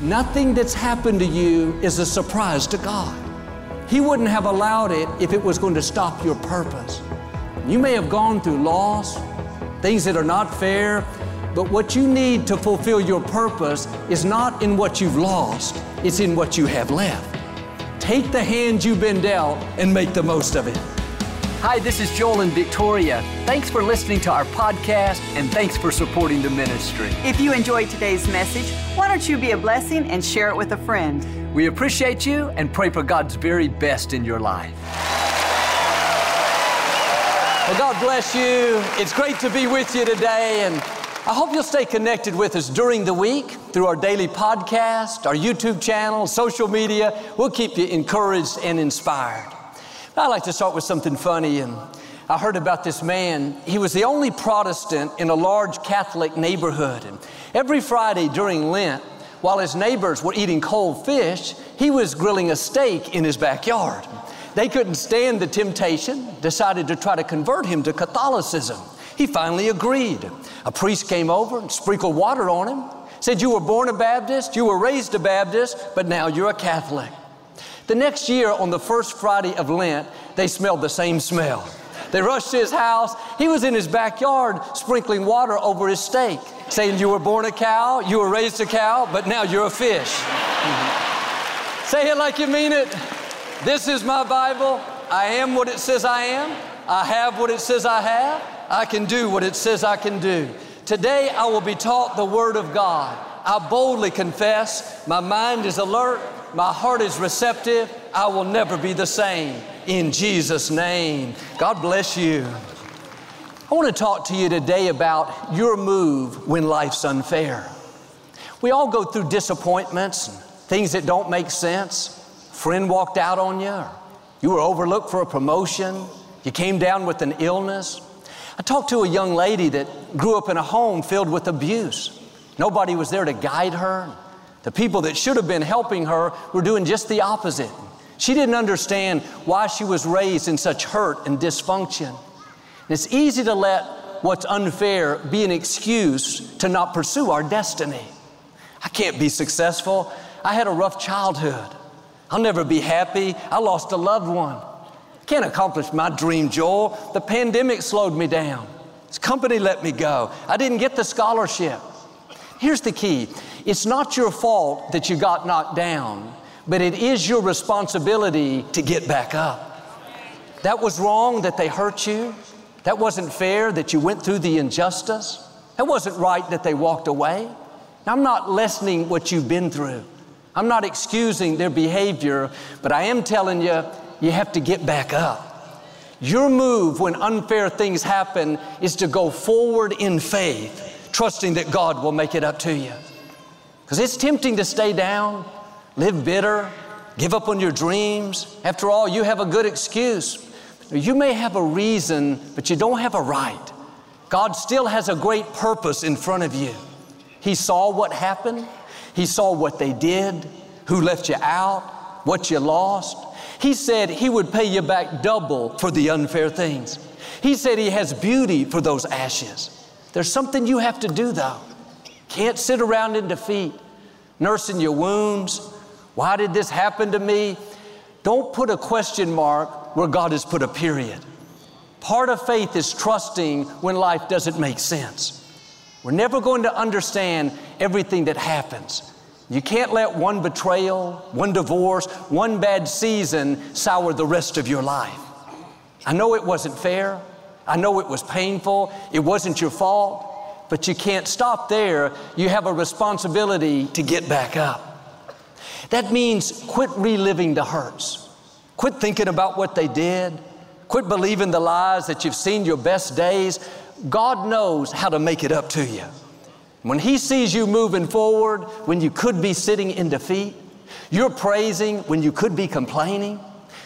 Nothing that's happened to you is a surprise to God. He wouldn't have allowed it if it was going to stop your purpose. You may have gone through loss, things that are not fair, but what you need to fulfill your purpose is not in what you've lost, it's in what you have left. Take the hand you've been dealt and make the most of it. Hi, this is Joel and Victoria. Thanks for listening to our podcast and thanks for supporting the ministry. If you enjoyed today's message, why don't you be a blessing and share it with a friend? We appreciate you and pray for God's very best in your life. Well, God bless you. It's great to be with you today, and I hope you'll stay connected with us during the week through our daily podcast, our YouTube channel, social media. We'll keep you encouraged and inspired. I'd like to start with something funny, and I heard about this man. He was the only Protestant in a large Catholic neighborhood, and every Friday during Lent, while his neighbors were eating cold fish, he was grilling a steak in his backyard. They couldn't stand the temptation, decided to try to convert him to Catholicism. He finally agreed. A priest came over and sprinkled water on him, said, You were born a Baptist, you were raised a Baptist, but now you're a Catholic. The next year, on the first Friday of Lent, they smelled the same smell. They rushed to his house. He was in his backyard sprinkling water over his steak, saying, You were born a cow, you were raised a cow, but now you're a fish. Say it like you mean it. This is my Bible. I am what it says I am. I have what it says I have. I can do what it says I can do. Today I will be taught the Word of God. I boldly confess, my mind is alert, my heart is receptive, I will never be the same. In Jesus' name. God bless you. I want to talk to you today about your move when life's unfair. We all go through disappointments and things that don't make sense. Friend walked out on you, you were overlooked for a promotion, you came down with an illness. I talked to a young lady that grew up in a home filled with abuse. Nobody was there to guide her. The people that should have been helping her were doing just the opposite. She didn't understand why she was raised in such hurt and dysfunction. And it's easy to let what's unfair be an excuse to not pursue our destiny. I can't be successful. I had a rough childhood. I'll never be happy. I lost a loved one. I can't accomplish my dream, Joel. The pandemic slowed me down. This company let me go. I didn't get the scholarship. Here's the key it's not your fault that you got knocked down, but it is your responsibility to get back up. That was wrong that they hurt you. That wasn't fair that you went through the injustice. That wasn't right that they walked away. Now, I'm not lessening what you've been through. I'm not excusing their behavior, but I am telling you, you have to get back up. Your move when unfair things happen is to go forward in faith, trusting that God will make it up to you. Because it's tempting to stay down, live bitter, give up on your dreams. After all, you have a good excuse. You may have a reason, but you don't have a right. God still has a great purpose in front of you. He saw what happened, He saw what they did, who left you out, what you lost. He said He would pay you back double for the unfair things. He said He has beauty for those ashes. There's something you have to do though. Can't sit around in defeat, nursing your wounds. Why did this happen to me? Don't put a question mark where God has put a period. Part of faith is trusting when life doesn't make sense. We're never going to understand everything that happens. You can't let one betrayal, one divorce, one bad season sour the rest of your life. I know it wasn't fair. I know it was painful. It wasn't your fault. But you can't stop there. You have a responsibility to get back up. That means quit reliving the hurts. Quit thinking about what they did. Quit believing the lies that you've seen your best days. God knows how to make it up to you. When He sees you moving forward when you could be sitting in defeat, you're praising when you could be complaining,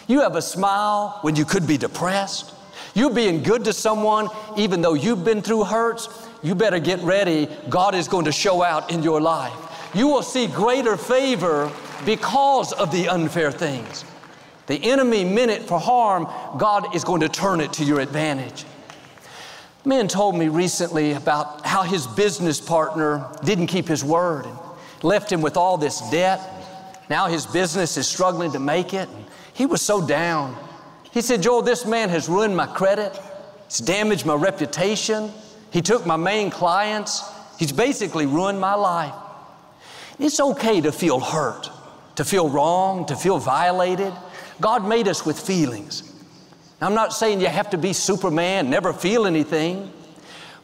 you have a smile when you could be depressed, you're being good to someone even though you've been through hurts, you better get ready. God is going to show out in your life. You will see greater favor because of the unfair things. The enemy meant it for harm, God is going to turn it to your advantage. A man told me recently about how his business partner didn't keep his word. And left him with all this debt. Now his business is struggling to make it. He was so down. He said, Joel, this man has ruined my credit. It's damaged my reputation. He took my main clients. He's basically ruined my life. It's okay to feel hurt, to feel wrong, to feel violated. God made us with feelings. I'm not saying you have to be Superman, never feel anything.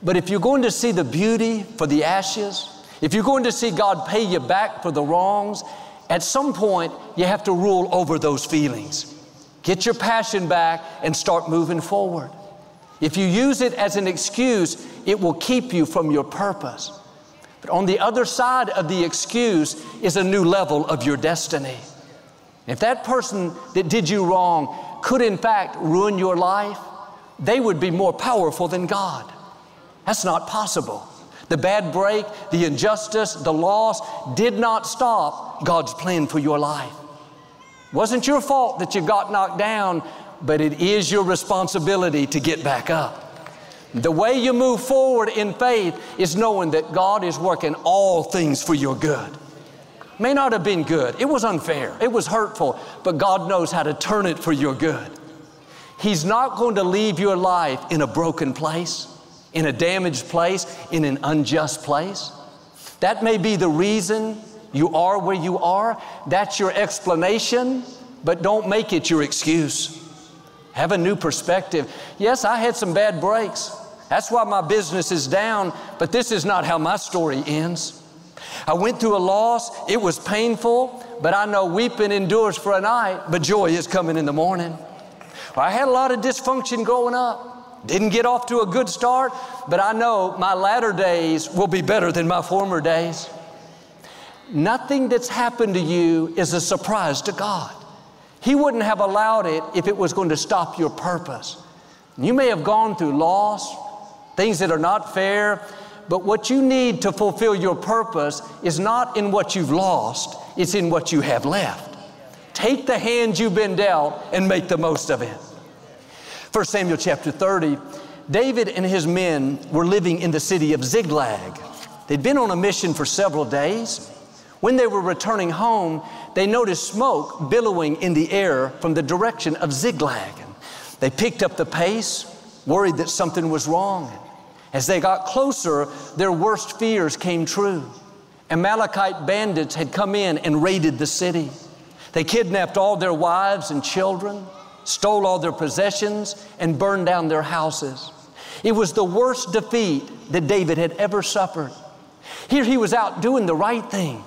But if you're going to see the beauty for the ashes, if you're going to see God pay you back for the wrongs, at some point you have to rule over those feelings. Get your passion back and start moving forward. If you use it as an excuse, it will keep you from your purpose. But on the other side of the excuse is a new level of your destiny. If that person that did you wrong could in fact ruin your life, they would be more powerful than God. That's not possible. The bad break, the injustice, the loss did not stop God's plan for your life. Wasn't your fault that you got knocked down, but it is your responsibility to get back up. The way you move forward in faith is knowing that God is working all things for your good. May not have been good. It was unfair. It was hurtful, but God knows how to turn it for your good. He's not going to leave your life in a broken place, in a damaged place, in an unjust place. That may be the reason you are where you are. That's your explanation, but don't make it your excuse. Have a new perspective. Yes, I had some bad breaks. That's why my business is down, but this is not how my story ends. I went through a loss. It was painful, but I know weeping endures for a night, but joy is coming in the morning. I had a lot of dysfunction growing up. Didn't get off to a good start, but I know my latter days will be better than my former days. Nothing that's happened to you is a surprise to God. He wouldn't have allowed it if it was going to stop your purpose. You may have gone through loss, things that are not fair, but what you need to fulfill your purpose is not in what you've lost, it's in what you have left. Take the hand you've been dealt and make the most of it. 1 Samuel chapter 30, David and his men were living in the city of Ziklag. They'd been on a mission for several days. When they were returning home, they noticed smoke billowing in the air from the direction of Ziklag. They picked up the pace, worried that something was wrong. As they got closer, their worst fears came true. Amalekite bandits had come in and raided the city. They kidnapped all their wives and children, stole all their possessions, and burned down their houses. It was the worst defeat that David had ever suffered. Here he was out doing the right thing,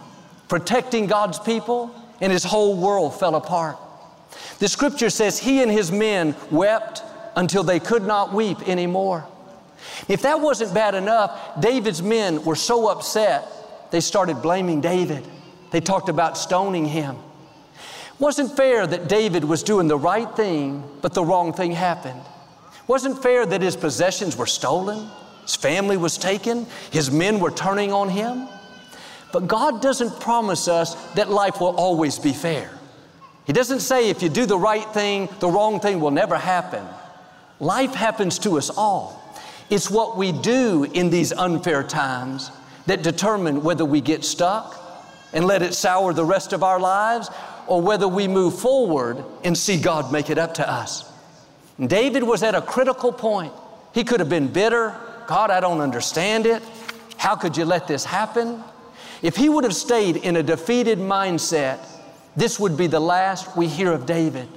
protecting God's people, and his whole world fell apart. The scripture says he and his men wept until they could not weep anymore. If that wasn't bad enough, David's men were so upset, they started blaming David. They talked about stoning him. It wasn't fair that David was doing the right thing, but the wrong thing happened. It wasn't fair that his possessions were stolen, his family was taken, his men were turning on him. But God doesn't promise us that life will always be fair. He doesn't say if you do the right thing, the wrong thing will never happen. Life happens to us all. It's what we do in these unfair times that determine whether we get stuck and let it sour the rest of our lives or whether we move forward and see God make it up to us. And David was at a critical point. He could have been bitter. God, I don't understand it. How could you let this happen? If he would have stayed in a defeated mindset, this would be the last we hear of David.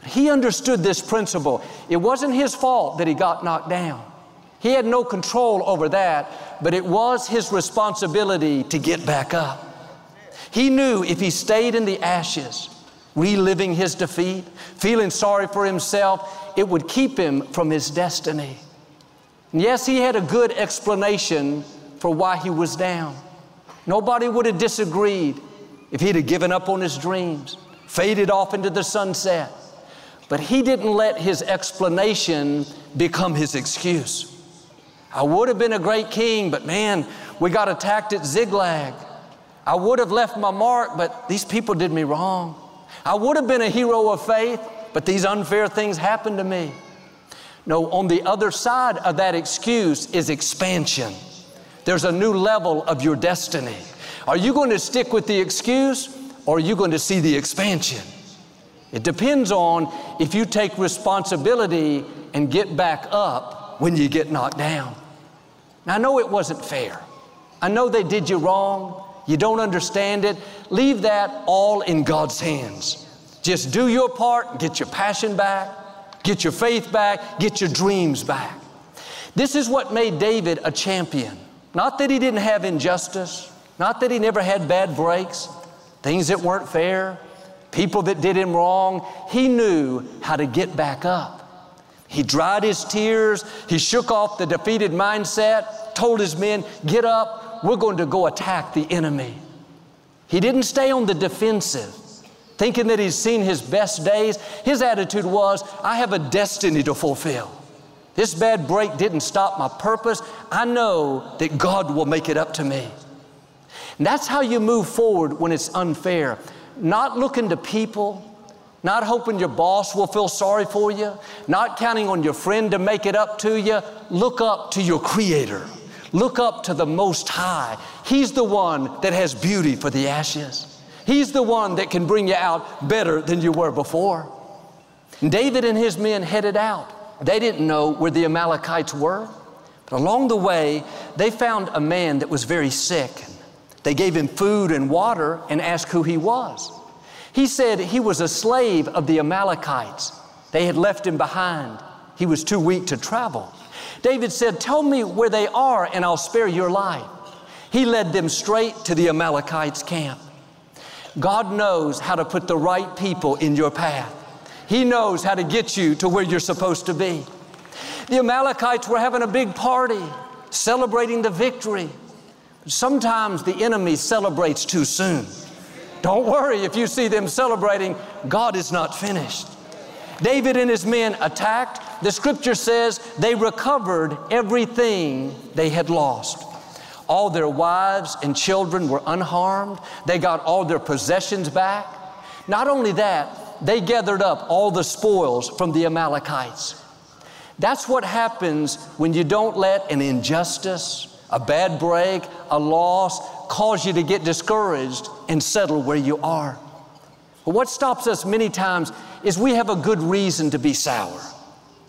But he understood this principle. It wasn't his fault that he got knocked down. He had no control over that, but it was his responsibility to get back up. He knew if he stayed in the ashes, reliving his defeat, feeling sorry for himself, it would keep him from his destiny. And yes, he had a good explanation for why he was down. Nobody would have disagreed if he'd have given up on his dreams, faded off into the sunset. But he didn't let his explanation become his excuse. I would have been a great king, but man, we got attacked at Ziklag. I would have left my mark, but these people did me wrong. I would have been a hero of faith, but these unfair things happened to me. No, on the other side of that excuse is expansion. There's a new level of your destiny. Are you going to stick with the excuse or are you going to see the expansion? It depends on if you take responsibility and get back up when you get knocked down. Now, I know it wasn't fair. I know they did you wrong. You don't understand it. Leave that all in God's hands. Just do your part, get your passion back, get your faith back, get your dreams back. This is what made David a champion. Not that he didn't have injustice, not that he never had bad breaks, things that weren't fair, people that did him wrong. He knew how to get back up. He dried his tears, he shook off the defeated mindset, told his men, Get up, we're going to go attack the enemy. He didn't stay on the defensive, thinking that he's seen his best days. His attitude was, I have a destiny to fulfill. This bad break didn't stop my purpose. I know that God will make it up to me. And that's how you move forward when it's unfair. Not looking to people, not hoping your boss will feel sorry for you, not counting on your friend to make it up to you. Look up to your Creator. Look up to the Most High. He's the one that has beauty for the ashes. He's the one that can bring you out better than you were before. David and his men headed out. They didn't know where the Amalekites were. But along the way, they found a man that was very sick. They gave him food and water and asked who he was. He said he was a slave of the Amalekites. They had left him behind. He was too weak to travel. David said, Tell me where they are and I'll spare your life. He led them straight to the Amalekites' camp. God knows how to put the right people in your path. He knows how to get you to where you're supposed to be. The Amalekites were having a big party, celebrating the victory. Sometimes the enemy celebrates too soon. Don't worry if you see them celebrating, God is not finished. David and his men attacked. The scripture says they recovered everything they had lost. All their wives and children were unharmed. They got all their possessions back. Not only that, they gathered up all the spoils from the Amalekites. That's what happens when you don't let an injustice, a bad break, a loss cause you to get discouraged and settle where you are. But what stops us many times is we have a good reason to be sour,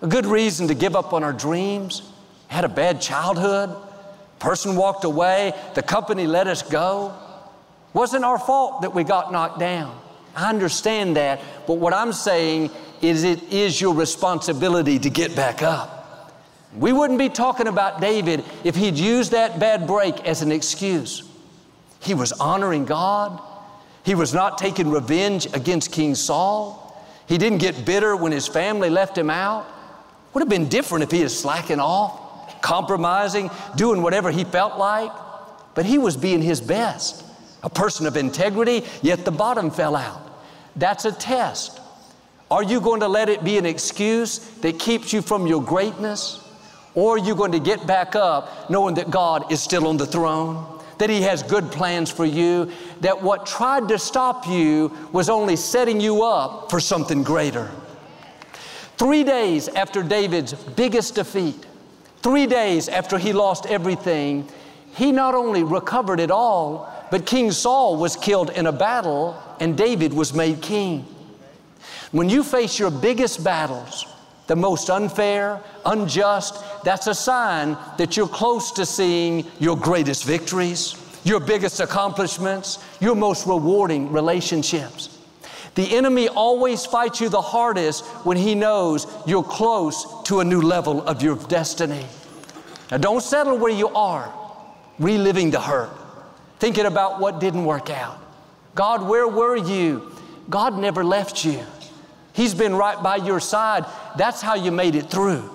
a good reason to give up on our dreams, had a bad childhood, person walked away, the company let us go. Wasn't our fault that we got knocked down. I understand that, but what I'm saying is it is your responsibility to get back up. We wouldn't be talking about David if he'd used that bad break as an excuse. He was honoring God. He was not taking revenge against King Saul. He didn't get bitter when his family left him out. Would have been different if he had slacking off, compromising, doing whatever he felt like. But he was being his best a person of integrity, yet the bottom fell out. That's a test. Are you going to let it be an excuse that keeps you from your greatness? Or are you going to get back up knowing that God is still on the throne, that He has good plans for you, that what tried to stop you was only setting you up for something greater? Three days after David's biggest defeat, three days after he lost everything, he not only recovered it all, but King Saul was killed in a battle and David was made king. When you face your biggest battles, the most unfair, unjust, that's a sign that you're close to seeing your greatest victories, your biggest accomplishments, your most rewarding relationships. The enemy always fights you the hardest when he knows you're close to a new level of your destiny. Now, don't settle where you are, reliving the hurt thinking about what didn't work out. God, where were you? God never left you. He's been right by your side. That's how you made it through.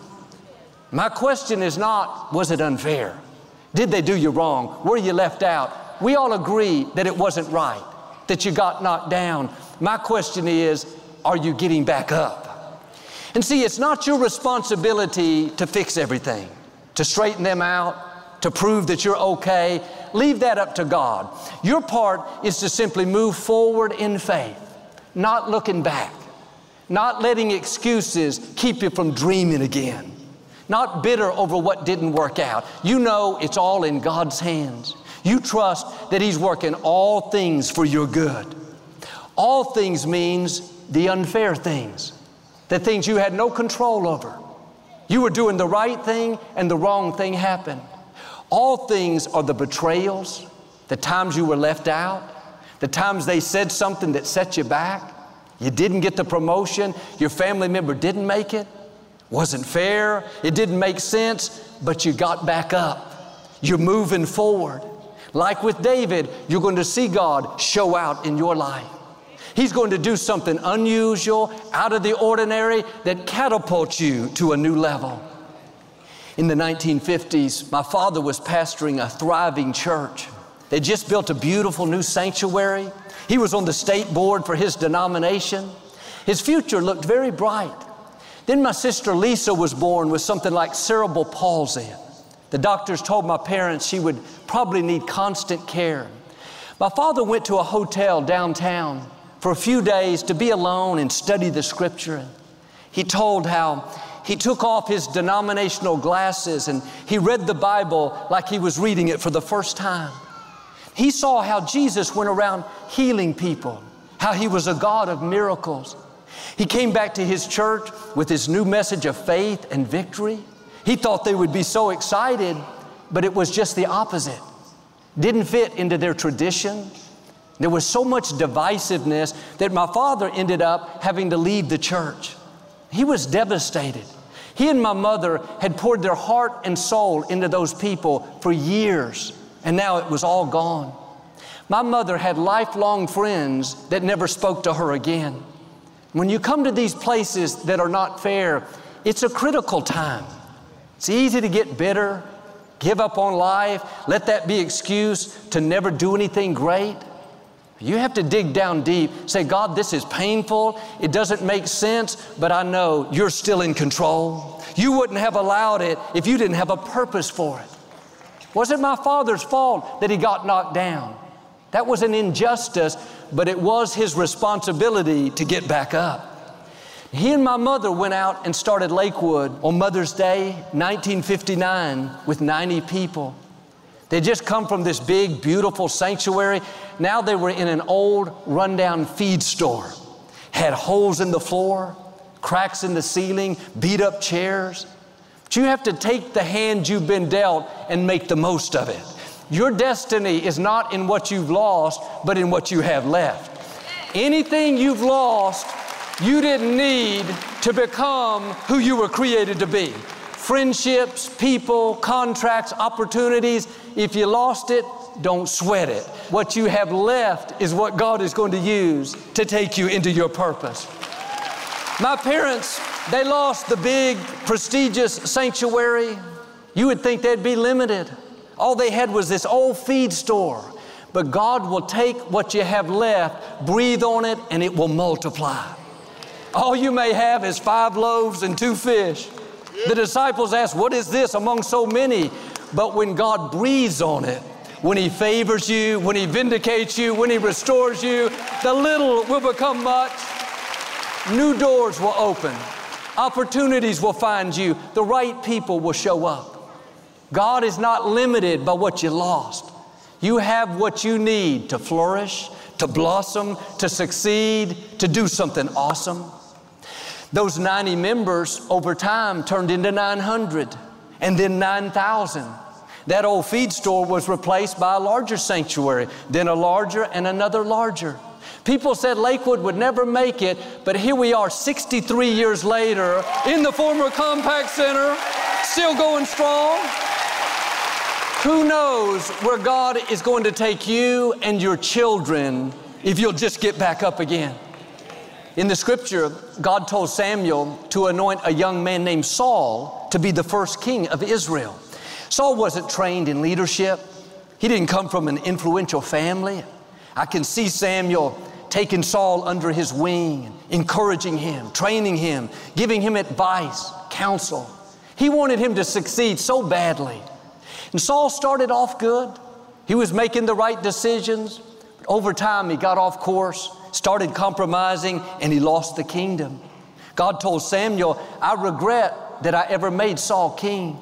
My question is not, was it unfair? Did they do you wrong? Were you left out? We all agree that it wasn't right, that you got knocked down. My question is, are you getting back up? And see, it's not your responsibility to fix everything, to straighten them out, to prove that you're okay. Leave that up to God. Your part is to simply move forward in faith, not looking back, not letting excuses keep you from dreaming again, not bitter over what didn't work out. You know it's all in God's hands. You trust that He's working all things for your good. All things means the unfair things, the things you had no control over. You were doing the right thing and the wrong thing happened. All things are the betrayals, the times you were left out, the times they said something that set you back. You didn't get the promotion, your family member didn't make it, wasn't fair, it didn't make sense, but you got back up. You're moving forward. Like with David, you're going to see God show out in your life. He's going to do something unusual, out of the ordinary, that catapults you to a new level. In the 1950s, my father was pastoring a thriving church. They just built a beautiful new sanctuary. He was on the state board for his denomination. His future looked very bright. Then my sister Lisa was born with something like cerebral palsy. The doctors told my parents she would probably need constant care. My father went to a hotel downtown for a few days to be alone and study the scripture. He told how he took off his denominational glasses and he read the Bible like he was reading it for the first time. He saw how Jesus went around healing people, how he was a God of miracles. He came back to his church with his new message of faith and victory. He thought they would be so excited, but it was just the opposite. Didn't fit into their tradition. There was so much divisiveness that my father ended up having to leave the church. He was devastated. He and my mother had poured their heart and soul into those people for years, and now it was all gone. My mother had lifelong friends that never spoke to her again. When you come to these places that are not fair, it's a critical time. It's easy to get bitter, give up on life, let that be excuse to never do anything great. You have to dig down deep, say, God, this is painful. It doesn't make sense, but I know you're still in control. You wouldn't have allowed it if you didn't have a purpose for it. Was it my father's fault that he got knocked down? That was an injustice, but it was his responsibility to get back up. He and my mother went out and started Lakewood on Mother's Day, 1959, with 90 people. They just come from this big, beautiful sanctuary. Now they were in an old, rundown feed store. Had holes in the floor, cracks in the ceiling, beat up chairs. But you have to take the hand you've been dealt and make the most of it. Your destiny is not in what you've lost, but in what you have left. Anything you've lost, you didn't need to become who you were created to be friendships, people, contracts, opportunities. If you lost it, don't sweat it. What you have left is what God is going to use to take you into your purpose. My parents, they lost the big, prestigious sanctuary. You would think they'd be limited. All they had was this old feed store. But God will take what you have left, breathe on it, and it will multiply. All you may have is five loaves and two fish. The disciples asked, What is this among so many? But when God breathes on it, when He favors you, when He vindicates you, when He restores you, the little will become much. New doors will open. Opportunities will find you. The right people will show up. God is not limited by what you lost. You have what you need to flourish, to blossom, to succeed, to do something awesome. Those 90 members over time turned into 900 and then 9,000. That old feed store was replaced by a larger sanctuary, then a larger and another larger. People said Lakewood would never make it, but here we are 63 years later in the former Compaq Center, still going strong. Who knows where God is going to take you and your children if you'll just get back up again? In the scripture, God told Samuel to anoint a young man named Saul to be the first king of Israel. Saul wasn't trained in leadership, he didn't come from an influential family. I can see Samuel taking Saul under his wing, encouraging him, training him, giving him advice, counsel. He wanted him to succeed so badly. And Saul started off good. He was making the right decisions. But over time, he got off course started compromising, and he lost the kingdom. God told Samuel, I regret that I ever made Saul king.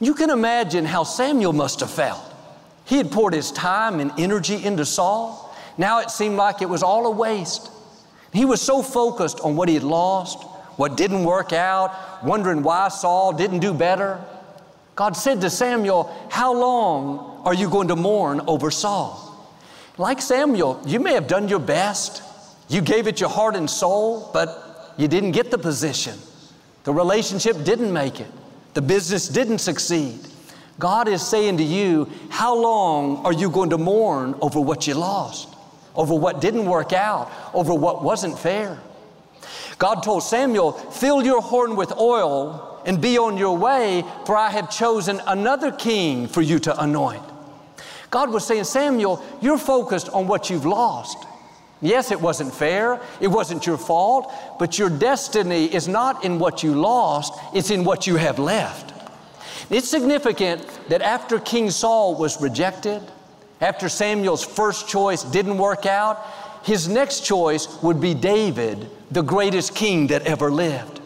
You can imagine how Samuel must have felt. He had poured his time and energy into Saul. Now it seemed like it was all a waste. He was so focused on what he had lost, what didn't work out, wondering why Saul didn't do better. God said to Samuel, How long are you going to mourn over Saul? Like Samuel, you may have done your best. You gave it your heart and soul, but you didn't get the position. The relationship didn't make it. The business didn't succeed. God is saying to you, How long are you going to mourn over what you lost, over what didn't work out, over what wasn't fair? God told Samuel, Fill your horn with oil and be on your way, for I have chosen another king for you to anoint. God was saying, Samuel, you're focused on what you've lost. Yes, it wasn't fair, it wasn't your fault, but your destiny is not in what you lost, it's in what you have left. It's significant that after King Saul was rejected, after Samuel's first choice didn't work out, his next choice would be David, the greatest king that ever lived.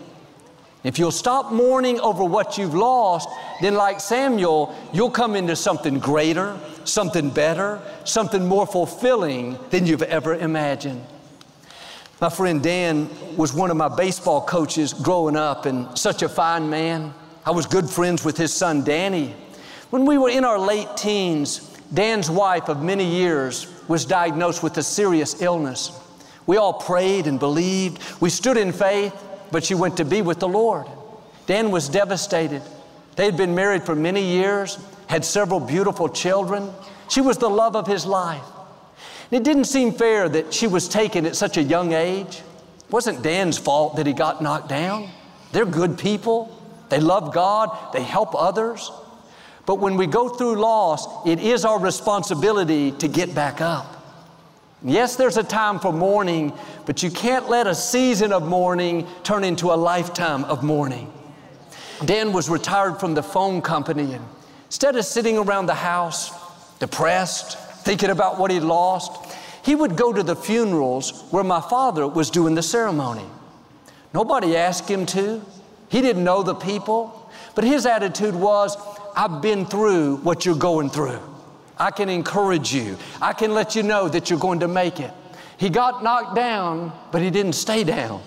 If you'll stop mourning over what you've lost, then, like Samuel, you'll come into something greater, something better, something more fulfilling than you've ever imagined. My friend Dan was one of my baseball coaches growing up and such a fine man. I was good friends with his son Danny. When we were in our late teens, Dan's wife of many years was diagnosed with a serious illness. We all prayed and believed. We stood in faith but she went to be with the Lord. Dan was devastated. They had been married for many years, had several beautiful children. She was the love of his life. And it didn't seem fair that she was taken at such a young age. It wasn't Dan's fault that he got knocked down. They're good people. They love God. They help others. But when we go through loss, it is our responsibility to get back up. Yes, there's a time for mourning, but you can't let a season of mourning turn into a lifetime of mourning. Dan was retired from the phone company, and instead of sitting around the house, depressed, thinking about what he'd lost, he would go to the funerals where my father was doing the ceremony. Nobody asked him to. He didn't know the people, but his attitude was, I've been through what you're going through. I can encourage you. I can let you know that you're going to make it. He got knocked down, but he didn't stay down.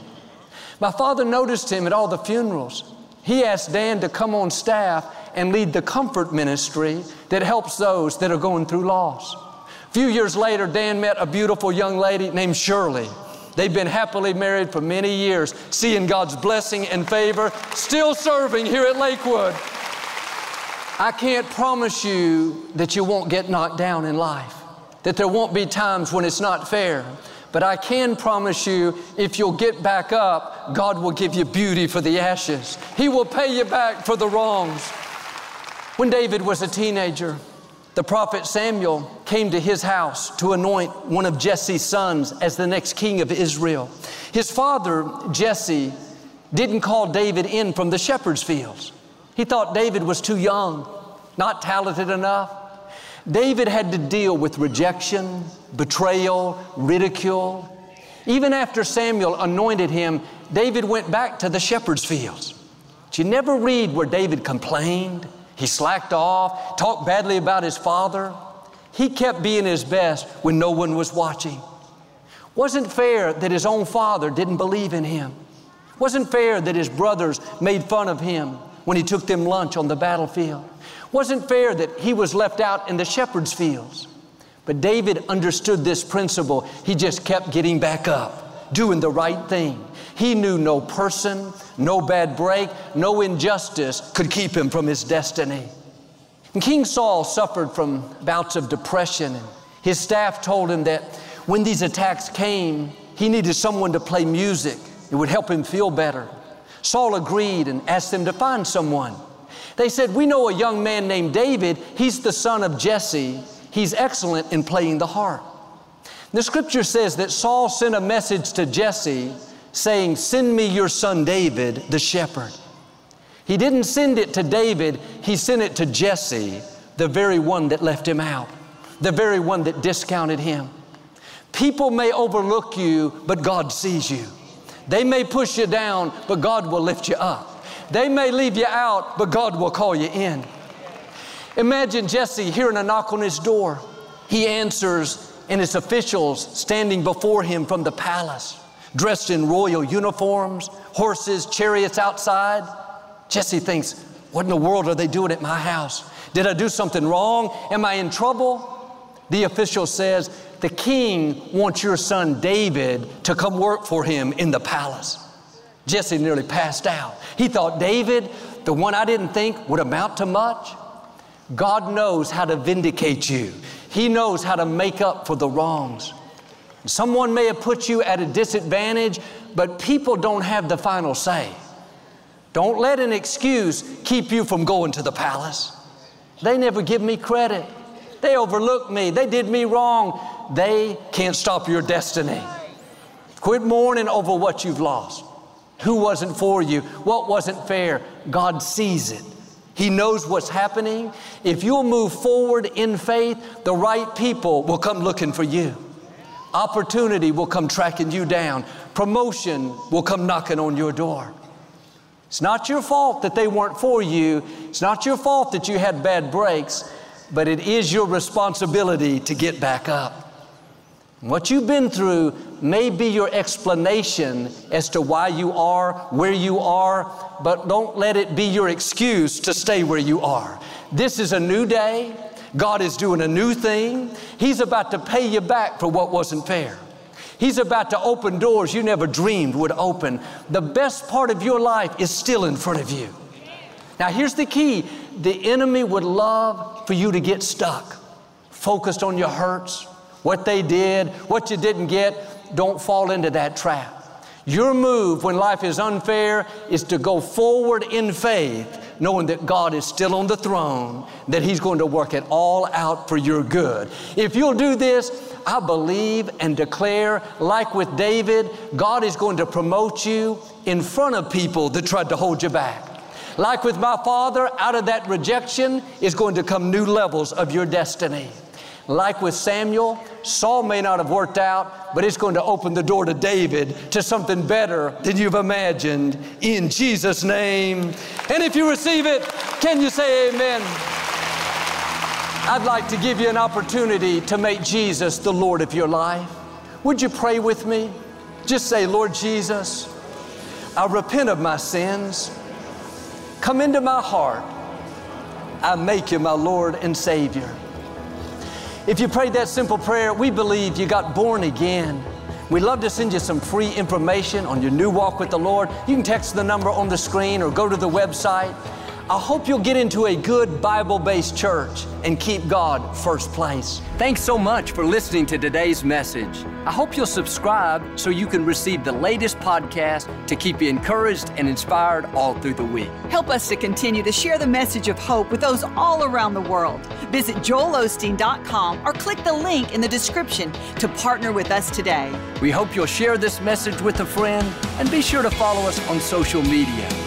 My father noticed him at all the funerals. He asked Dan to come on staff and lead the comfort ministry that helps those that are going through loss. A few years later, Dan met a beautiful young lady named Shirley. They've been happily married for many years, seeing God's blessing and favor, still serving here at Lakewood. I can't promise you that you won't get knocked down in life, that there won't be times when it's not fair. But I can promise you, if you'll get back up, God will give you beauty for the ashes. He will pay you back for the wrongs. When David was a teenager, the prophet Samuel came to his house to anoint one of Jesse's sons as the next king of Israel. His father, Jesse, didn't call David in from the shepherd's fields. He thought David was too young, not talented enough. David had to deal with rejection, betrayal, ridicule. Even after Samuel anointed him, David went back to the shepherd's fields. But you never read where David complained, he slacked off, talked badly about his father. He kept being his best when no one was watching. Wasn't fair that his own father didn't believe in him. Wasn't fair that his brothers made fun of him when he took them lunch on the battlefield. Wasn't fair that he was left out in the shepherd's fields. But David understood this principle. He just kept getting back up, doing the right thing. He knew no person, no bad break, no injustice could keep him from his destiny. And King Saul suffered from bouts of depression, and his staff told him that when these attacks came, he needed someone to play music. It would help him feel better. Saul agreed and asked them to find someone. They said, We know a young man named David. He's the son of Jesse. He's excellent in playing the harp. The scripture says that Saul sent a message to Jesse saying, Send me your son David, the shepherd. He didn't send it to David, he sent it to Jesse, the very one that left him out, the very one that discounted him. People may overlook you, but God sees you. They may push you down, but God will lift you up. They may leave you out, but God will call you in. Imagine Jesse hearing a knock on his door. He answers, and his officials standing before him from the palace, dressed in royal uniforms, horses, chariots outside. Jesse thinks, What in the world are they doing at my house? Did I do something wrong? Am I in trouble? The official says, The king wants your son David to come work for him in the palace. Jesse nearly passed out. He thought, David, the one I didn't think would amount to much. God knows how to vindicate you. He knows how to make up for the wrongs. Someone may have put you at a disadvantage, but people don't have the final say. Don't let an excuse keep you from going to the palace. They never give me credit. They overlooked me. They did me wrong. They can't stop your destiny. Quit mourning over what you've lost. Who wasn't for you? What wasn't fair? God sees it. He knows what's happening. If you'll move forward in faith, the right people will come looking for you. Opportunity will come tracking you down. Promotion will come knocking on your door. It's not your fault that they weren't for you. It's not your fault that you had bad breaks, but it is your responsibility to get back up. What you've been through may be your explanation as to why you are where you are, but don't let it be your excuse to stay where you are. This is a new day. God is doing a new thing. He's about to pay you back for what wasn't fair. He's about to open doors you never dreamed would open. The best part of your life is still in front of you. Now, here's the key the enemy would love for you to get stuck, focused on your hurts, what they did, what you didn't get. Don't fall into that trap. Your move when life is unfair is to go forward in faith, knowing that God is still on the throne, that He's going to work it all out for your good. If you'll do this, I believe and declare, like with David, God is going to promote you in front of people that tried to hold you back. Like with my father, out of that rejection is going to come new levels of your destiny. Like with Samuel, Saul may not have worked out, but it's going to open the door to David to something better than you've imagined in Jesus' name. And if you receive it, can you say amen? I'd like to give you an opportunity to make Jesus the Lord of your life. Would you pray with me? Just say, Lord Jesus, I repent of my sins. Come into my heart. I make you my Lord and Savior. If you prayed that simple prayer, we believe you got born again. We'd love to send you some free information on your new walk with the Lord. You can text the number on the screen or go to the website. I hope you'll get into a good Bible based church and keep God first place. Thanks so much for listening to today's message. I hope you'll subscribe so you can receive the latest podcast to keep you encouraged and inspired all through the week. Help us to continue to share the message of hope with those all around the world. Visit joelosteen.com or click the link in the description to partner with us today. We hope you'll share this message with a friend and be sure to follow us on social media.